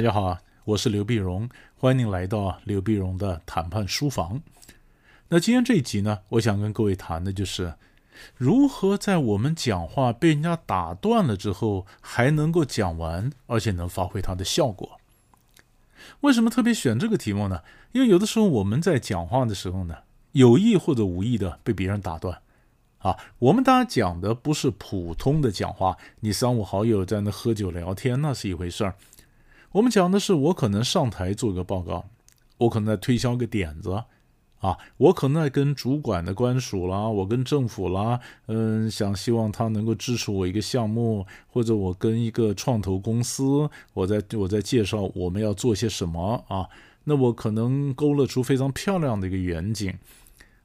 大家好，我是刘碧荣，欢迎您来到刘碧荣的谈判书房。那今天这一集呢，我想跟各位谈的就是如何在我们讲话被人家打断了之后，还能够讲完，而且能发挥它的效果。为什么特别选这个题目呢？因为有的时候我们在讲话的时候呢，有意或者无意的被别人打断。啊，我们大家讲的不是普通的讲话，你三五好友在那喝酒聊天，那是一回事儿。我们讲的是，我可能上台做个报告，我可能在推销个点子，啊，我可能在跟主管的官署啦，我跟政府啦，嗯，想希望他能够支持我一个项目，或者我跟一个创投公司，我在我在介绍我们要做些什么啊，那我可能勾勒出非常漂亮的一个远景。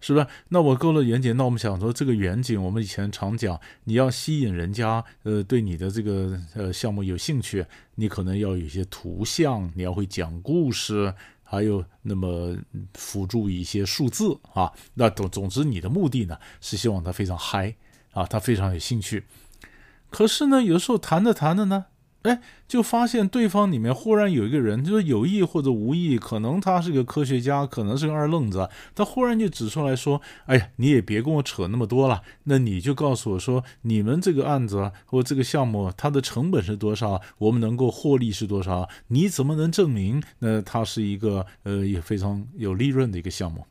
是吧？那我勾勒远景，那我们想说这个远景，我们以前常讲，你要吸引人家，呃，对你的这个呃项目有兴趣，你可能要有一些图像，你要会讲故事，还有那么辅助一些数字啊。那总总之，你的目的呢是希望他非常嗨啊，他非常有兴趣。可是呢，有时候谈着谈着呢。哎，就发现对方里面忽然有一个人，就是有意或者无意，可能他是个科学家，可能是个二愣子，他忽然就指出来说：“哎呀，你也别跟我扯那么多了，那你就告诉我说，你们这个案子或这个项目，它的成本是多少？我们能够获利是多少？你怎么能证明？那它是一个呃也非常有利润的一个项目？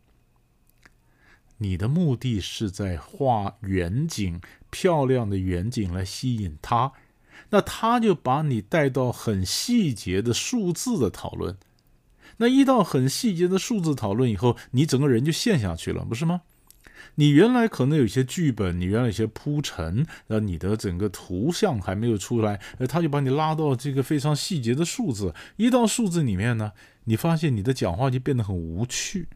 你的目的是在画远景，漂亮的远景来吸引他。”那他就把你带到很细节的数字的讨论，那一到很细节的数字讨论以后，你整个人就陷下去了，不是吗？你原来可能有些剧本，你原来有些铺陈，呃，你的整个图像还没有出来，呃，他就把你拉到这个非常细节的数字，一到数字里面呢，你发现你的讲话就变得很无趣。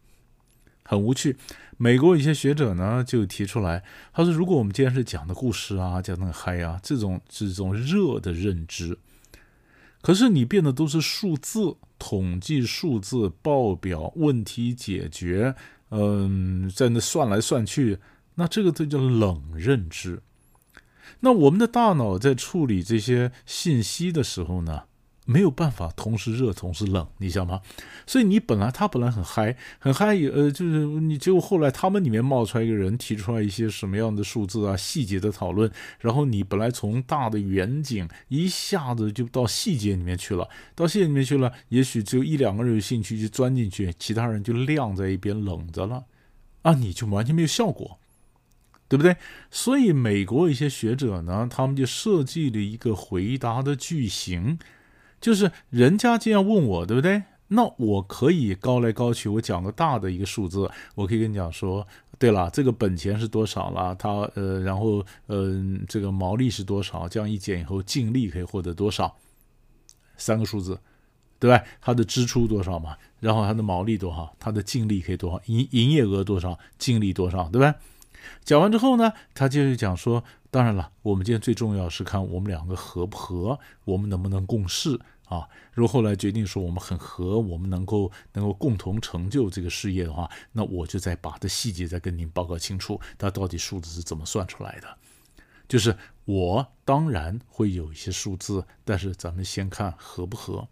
很无趣。美国一些学者呢就提出来，他说：“如果我们今天是讲的故事啊，讲的嗨啊，这种这种热的认知，可是你变的都是数字、统计数字、报表、问题解决，嗯，在那算来算去，那这个就叫冷认知。那我们的大脑在处理这些信息的时候呢？”没有办法同时热同时冷，你想吗？所以你本来他本来很嗨很嗨，呃，就是你结果后来他们里面冒出来一个人，提出来一些什么样的数字啊、细节的讨论，然后你本来从大的远景一下子就到细节里面去了，到细节里面去了，也许只有一两个人有兴趣就钻进去，其他人就晾在一边冷着了，啊，你就完全没有效果，对不对？所以美国一些学者呢，他们就设计了一个回答的句型。就是人家既然问我，对不对？那我可以高来高去，我讲个大的一个数字，我可以跟你讲说，对了，这个本钱是多少了？它呃，然后嗯，这个毛利是多少？这样一减以后，净利可以获得多少？三个数字，对吧？它的支出多少嘛？然后它的毛利多少？它的净利可以多少？营营业额多少？净利多少？对吧？讲完之后呢，他接着讲说，当然了，我们今天最重要是看我们两个合不合，我们能不能共事。啊，如果后来决定说我们很合，我们能够能够共同成就这个事业的话，那我就再把这细节再跟您报告清楚，它到底数字是怎么算出来的。就是我当然会有一些数字，但是咱们先看合不合。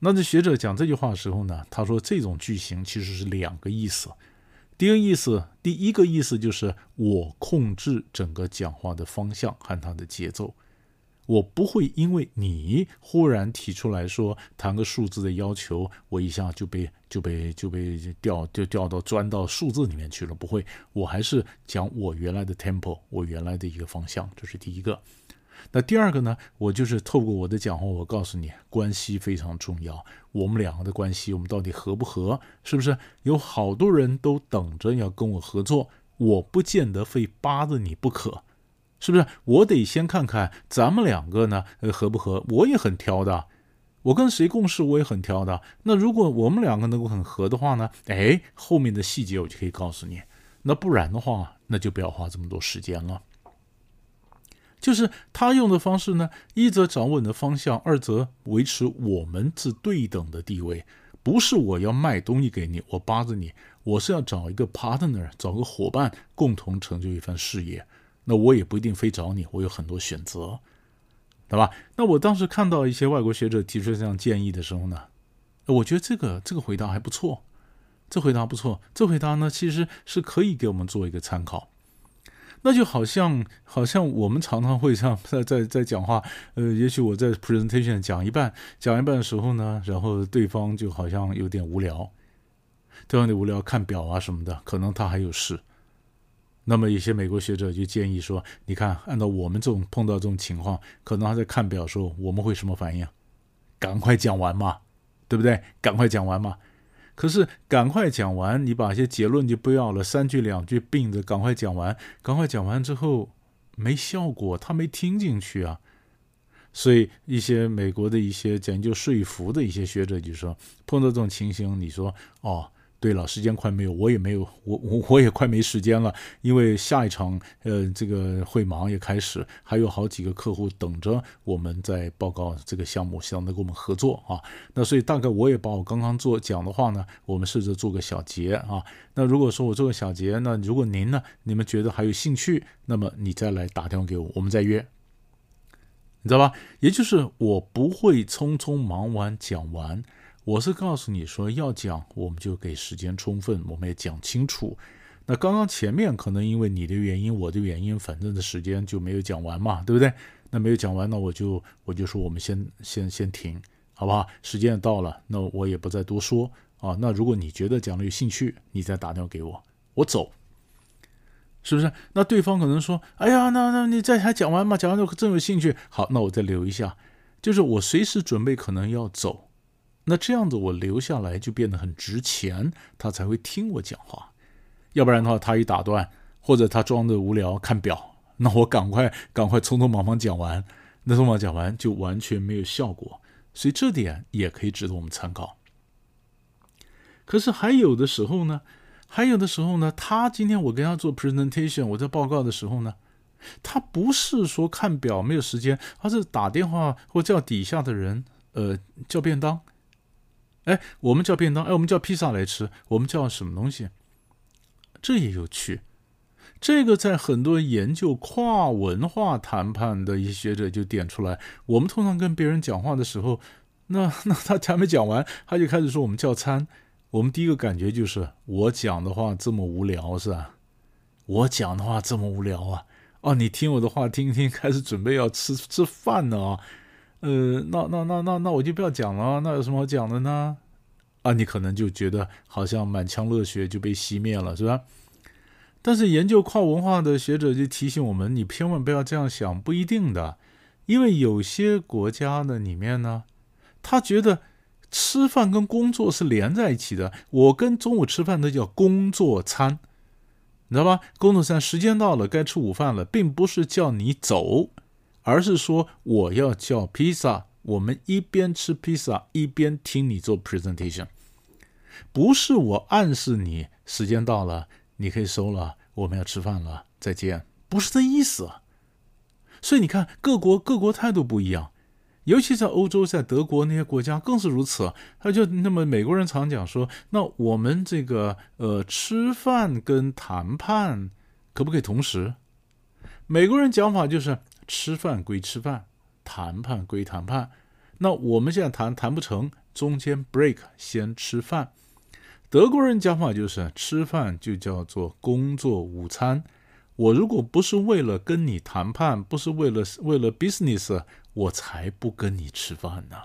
那这学者讲这句话的时候呢，他说这种句型其实是两个意思。第一个意思，第一个意思就是我控制整个讲话的方向和它的节奏。我不会因为你忽然提出来说谈个数字的要求，我一下就被就被就被掉就掉到钻到数字里面去了。不会，我还是讲我原来的 tempo，我原来的一个方向，这是第一个。那第二个呢？我就是透过我的讲话，我告诉你，关系非常重要。我们两个的关系，我们到底合不合？是不是有好多人都等着要跟我合作？我不见得非扒着你不可。是不是我得先看看咱们两个呢？呃，合不合？我也很挑的，我跟谁共事我也很挑的。那如果我们两个能够很合的话呢？哎，后面的细节我就可以告诉你。那不然的话，那就不要花这么多时间了。就是他用的方式呢，一则掌握你的方向，二则维持我们是对等的地位。不是我要卖东西给你，我扒着你，我是要找一个 partner，找个伙伴，共同成就一番事业。那我也不一定非找你，我有很多选择。对吧？那我当时看到一些外国学者提出这样建议的时候呢，我觉得这个这个回答还不错，这回答不错，这回答呢其实是可以给我们做一个参考。那就好像好像我们常常会这样在在在讲话，呃，也许我在 presentation 讲一半讲一半的时候呢，然后对方就好像有点无聊，对方有点无聊看表啊什么的，可能他还有事。那么一些美国学者就建议说，你看，按照我们这种碰到这种情况，可能他在看表的时候，我们会什么反应？赶快讲完嘛，对不对？赶快讲完嘛。可是赶快讲完，你把一些结论就不要了，三句两句并着赶快讲完，赶快讲完之后没效果，他没听进去啊。所以一些美国的一些讲究说服的一些学者就说，碰到这种情形，你说哦。对了，时间快没有，我也没有，我我我也快没时间了，因为下一场呃这个会忙也开始，还有好几个客户等着我们在报告这个项目，希望能跟我们合作啊。那所以大概我也把我刚刚做讲的话呢，我们试着做个小结啊。那如果说我做个小结，那如果您呢，你们觉得还有兴趣，那么你再来打电话给我，我们再约，你知道吧？也就是我不会匆匆忙完讲完。我是告诉你说要讲，我们就给时间充分，我们也讲清楚。那刚刚前面可能因为你的原因，我的原因，反正的时间就没有讲完嘛，对不对？那没有讲完，那我就我就说我们先先先停，好不好？时间也到了，那我也不再多说啊。那如果你觉得讲的有兴趣，你再打电话给我，我走，是不是？那对方可能说，哎呀，那那你再还讲完嘛？讲完之后真有兴趣，好，那我再留一下，就是我随时准备可能要走。那这样子我留下来就变得很值钱，他才会听我讲话。要不然的话，他一打断，或者他装的无聊看表，那我赶快赶快匆匆忙忙讲完，那匆忙讲完就完全没有效果。所以这点也可以值得我们参考。可是还有的时候呢，还有的时候呢，他今天我跟他做 presentation，我在报告的时候呢，他不是说看表没有时间，而是打电话或叫底下的人，呃，叫便当。哎，我们叫便当，哎，我们叫披萨来吃，我们叫什么东西？这也有趣。这个在很多研究跨文化谈判的一些学者就点出来。我们通常跟别人讲话的时候，那那他还没讲完，他就开始说我们叫餐。我们第一个感觉就是我讲的话这么无聊是吧？我讲的话这么无聊啊？哦，你听我的话听听，开始准备要吃吃饭了啊？呃，那那那那那我就不要讲了，那有什么好讲的呢？啊，你可能就觉得好像满腔热血就被熄灭了，是吧？但是研究跨文化的学者就提醒我们，你千万不要这样想，不一定的，因为有些国家的里面呢，他觉得吃饭跟工作是连在一起的。我跟中午吃饭那叫工作餐，你知道吧？工作餐时间到了，该吃午饭了，并不是叫你走。而是说我要叫披萨，我们一边吃披萨一边听你做 presentation，不是我暗示你时间到了，你可以收了，我们要吃饭了，再见，不是这意思。所以你看，各国各国态度不一样，尤其在欧洲，在德国那些国家更是如此。他就那么美国人常讲说，那我们这个呃吃饭跟谈判可不可以同时？美国人讲法就是。吃饭归吃饭，谈判归谈判。那我们现在谈谈不成，中间 break 先吃饭。德国人讲法就是吃饭就叫做工作午餐。我如果不是为了跟你谈判，不是为了为了 business，我才不跟你吃饭呢。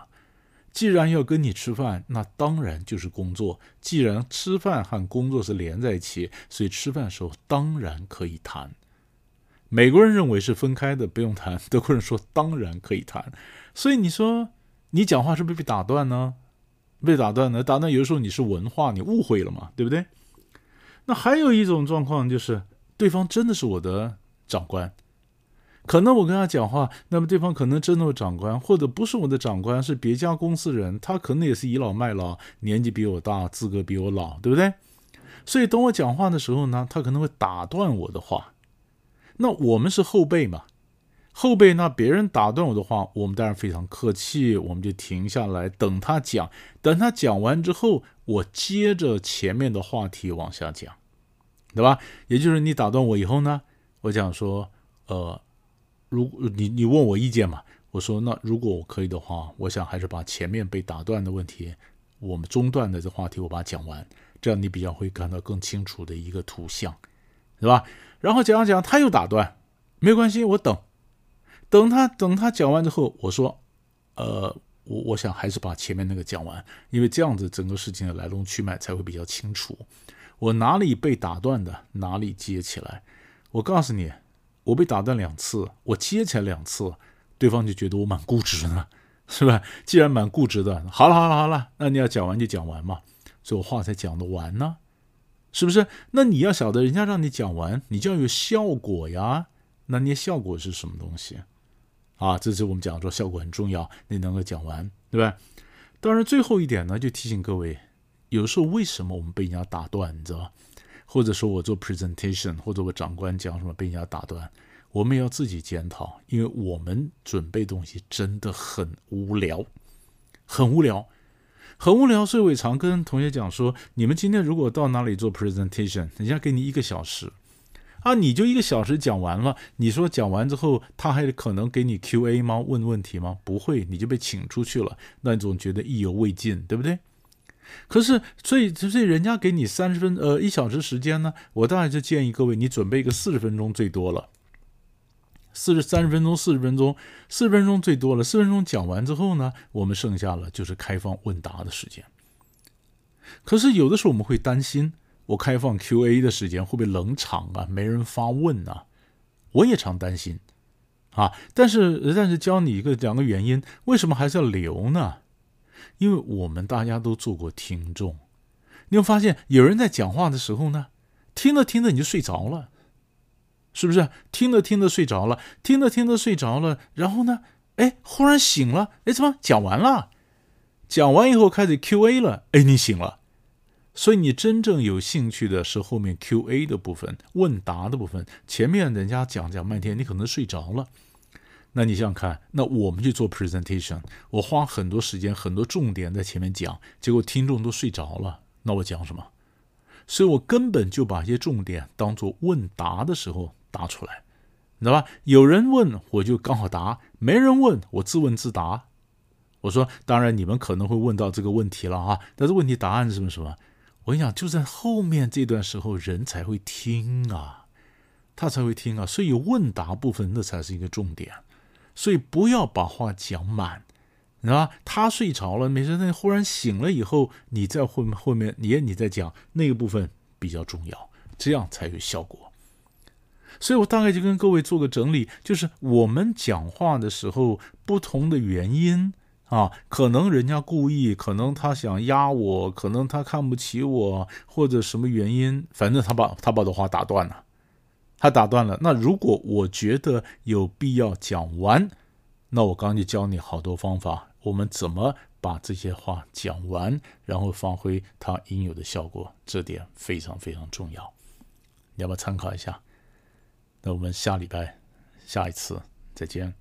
既然要跟你吃饭，那当然就是工作。既然吃饭和工作是连在一起，所以吃饭的时候当然可以谈。美国人认为是分开的，不用谈。德国人说当然可以谈。所以你说你讲话是不是被打断呢？被打断呢？打断有的时候你是文化，你误会了嘛，对不对？那还有一种状况就是，对方真的是我的长官，可能我跟他讲话，那么对方可能真的是长官，或者不是我的长官，是别家公司人，他可能也是倚老卖老，年纪比我大，资格比我老，对不对？所以等我讲话的时候呢，他可能会打断我的话。那我们是后辈嘛？后辈，那别人打断我的话，我们当然非常客气，我们就停下来等他讲。等他讲完之后，我接着前面的话题往下讲，对吧？也就是你打断我以后呢，我讲说，呃，如你你问我意见嘛，我说，那如果我可以的话，我想还是把前面被打断的问题，我们中断的这话题，我把它讲完，这样你比较会看到更清楚的一个图像，对吧？然后讲讲，他又打断，没关系，我等，等他等他讲完之后，我说，呃，我我想还是把前面那个讲完，因为这样子整个事情的来龙去脉才会比较清楚。我哪里被打断的，哪里接起来。我告诉你，我被打断两次，我接起来两次。对方就觉得我蛮固执的，是吧？既然蛮固执的，好了好了好了，那你要讲完就讲完嘛，所以我话才讲得完呢，是不是？那你要晓得，人家让你讲完，你就要有效果呀。那你效果是什么东西啊？这是我们讲说效果很重要，你能够讲完，对吧？当然，最后一点呢，就提醒各位，有时候为什么我们被人家打断，你知道吧？或者说我做 presentation，或者我长官讲什么被人家打断。我们也要自己检讨，因为我们准备东西真的很无聊，很无聊，很无聊。所以我也常跟同学讲说：，你们今天如果到哪里做 presentation，人家给你一个小时，啊，你就一个小时讲完了。你说讲完之后，他还可能给你 Q&A 吗？问问题吗？不会，你就被请出去了。那你总觉得意犹未尽，对不对？可是，所以，所以人家给你三十分，呃，一小时时间呢，我当然就建议各位，你准备一个四十分钟最多了。四十三十分钟，四十分钟，四十分钟最多了。四分钟讲完之后呢，我们剩下了就是开放问答的时间。可是有的时候我们会担心，我开放 Q&A 的时间会不会冷场啊？没人发问啊？我也常担心啊。但是，但是教你一个两个原因，为什么还是要留呢？因为我们大家都做过听众，你会发现有人在讲话的时候呢，听着听着你就睡着了。是不是听着听着睡着了，听着听着睡着了，然后呢，哎，忽然醒了，哎，怎么讲完了？讲完以后开始 Q A 了，哎，你醒了。所以你真正有兴趣的是后面 Q A 的部分，问答的部分。前面人家讲讲半天，你可能睡着了。那你想想看，那我们去做 presentation，我花很多时间，很多重点在前面讲，结果听众都睡着了，那我讲什么？所以我根本就把一些重点当做问答的时候。答出来，你知道吧？有人问我就刚好答，没人问我自问自答。我说，当然你们可能会问到这个问题了啊，但是问题答案是什么什么？我跟你讲，就在后面这段时候，人才会听啊，他才会听啊。所以问答部分，那才是一个重点。所以不要把话讲满，你知道吧？他睡着了，没事，那忽然醒了以后，你在后面后面，你你在讲那个部分比较重要，这样才有效果。所以我大概就跟各位做个整理，就是我们讲话的时候不同的原因啊，可能人家故意，可能他想压我，可能他看不起我，或者什么原因，反正他把他把的话打断了，他打断了。那如果我觉得有必要讲完，那我刚刚就教你好多方法，我们怎么把这些话讲完，然后发挥它应有的效果，这点非常非常重要，你要不要参考一下？那我们下礼拜，下一次再见。